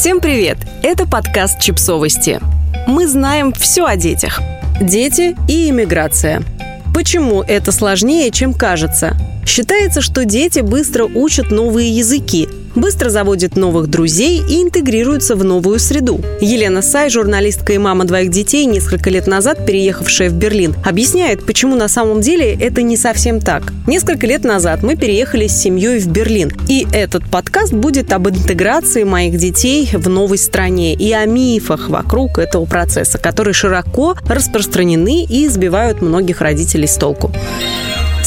Всем привет! Это подкаст «Чипсовости». Мы знаем все о детях. Дети и иммиграция. Почему это сложнее, чем кажется? Считается, что дети быстро учат новые языки, быстро заводят новых друзей и интегрируются в новую среду. Елена Сай, журналистка и мама двоих детей, несколько лет назад переехавшая в Берлин, объясняет, почему на самом деле это не совсем так. Несколько лет назад мы переехали с семьей в Берлин, и этот подкаст будет об интеграции моих детей в новой стране и о мифах вокруг этого процесса, которые широко распространены и сбивают многих родителей с толку.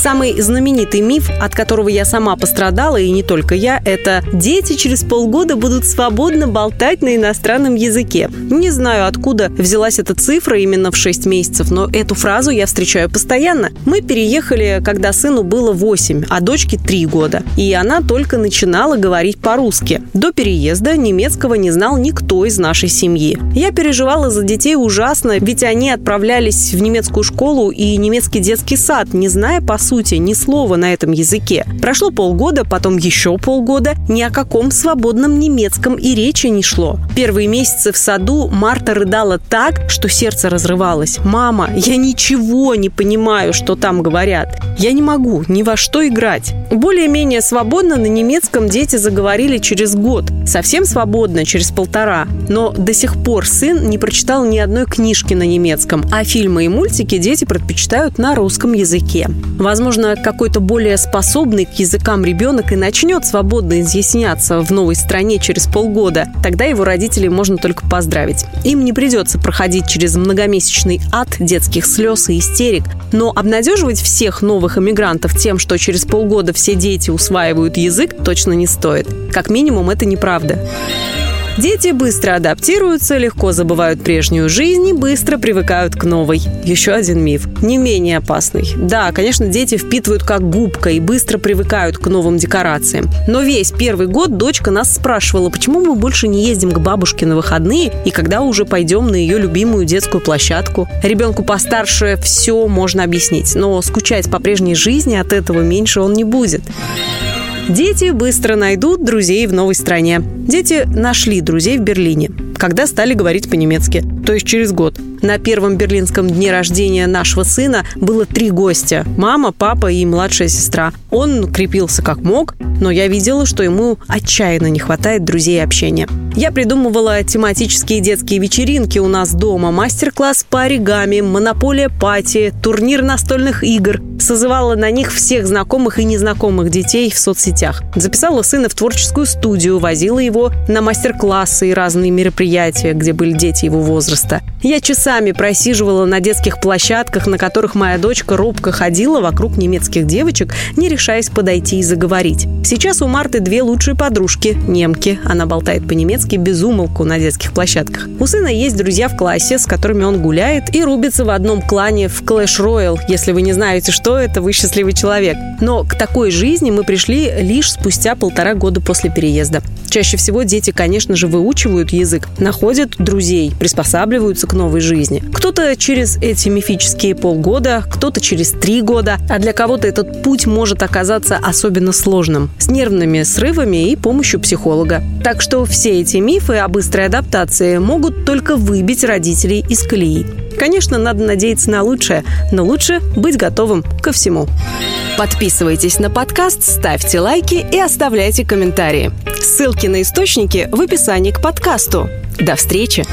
Самый знаменитый миф, от которого я сама пострадала, и не только я, это «дети через полгода будут свободно болтать на иностранном языке». Не знаю, откуда взялась эта цифра именно в 6 месяцев, но эту фразу я встречаю постоянно. Мы переехали, когда сыну было 8, а дочке 3 года. И она только начинала говорить по-русски. До переезда немецкого не знал никто из нашей семьи. Я переживала за детей ужасно, ведь они отправлялись в немецкую школу и немецкий детский сад, не зная, по сути, сути, ни слова на этом языке. Прошло полгода, потом еще полгода. Ни о каком свободном немецком и речи не шло. Первые месяцы в саду Марта рыдала так, что сердце разрывалось. «Мама, я ничего не понимаю, что там говорят. Я не могу ни во что играть». Более-менее свободно на немецком дети заговорили через год. Совсем свободно через полтора. Но до сих пор сын не прочитал ни одной книжки на немецком, а фильмы и мультики дети предпочитают на русском языке. Возможно, возможно, какой-то более способный к языкам ребенок и начнет свободно изъясняться в новой стране через полгода, тогда его родителей можно только поздравить. Им не придется проходить через многомесячный ад детских слез и истерик, но обнадеживать всех новых иммигрантов тем, что через полгода все дети усваивают язык, точно не стоит. Как минимум, это неправда. Дети быстро адаптируются, легко забывают прежнюю жизнь и быстро привыкают к новой. Еще один миф. Не менее опасный. Да, конечно, дети впитывают как губка и быстро привыкают к новым декорациям. Но весь первый год дочка нас спрашивала, почему мы больше не ездим к бабушке на выходные и когда уже пойдем на ее любимую детскую площадку. Ребенку постарше все можно объяснить, но скучать по прежней жизни от этого меньше он не будет. Дети быстро найдут друзей в новой стране. Дети нашли друзей в Берлине, когда стали говорить по-немецки, то есть через год. На первом берлинском дне рождения нашего сына было три гостя – мама, папа и младшая сестра. Он крепился как мог, но я видела, что ему отчаянно не хватает друзей и общения. Я придумывала тематические детские вечеринки у нас дома, мастер-класс по оригами, монополия пати, турнир настольных игр. Созывала на них всех знакомых и незнакомых детей в соцсетях. Записала сына в творческую студию, возила его на мастер-классы и разные мероприятия, где были дети его возраста. Я часами просиживала на детских площадках, на которых моя дочка робко ходила вокруг немецких девочек, не решаясь подойти и заговорить. Сейчас у Марты две лучшие подружки – немки. Она болтает по-немецки без умолку на детских площадках. У сына есть друзья в классе, с которыми он гуляет и рубится в одном клане в Clash Royale. Если вы не знаете, что это, вы счастливый человек. Но к такой жизни мы пришли лишь спустя полтора года после переезда. Чаще всего дети, конечно же, выучивают язык, находят друзей, приспосабливаются к новой жизни. Кто-то через эти мифические полгода, кто-то через три года, а для кого-то этот путь может оказаться особенно сложным, с нервными срывами и помощью психолога. Так что все эти мифы о быстрой адаптации могут только выбить родителей из колеи. Конечно, надо надеяться на лучшее, но лучше быть готовым ко всему. Подписывайтесь на подкаст, ставьте лайки и оставляйте комментарии. Ссылки на источники в описании к подкасту. До встречи!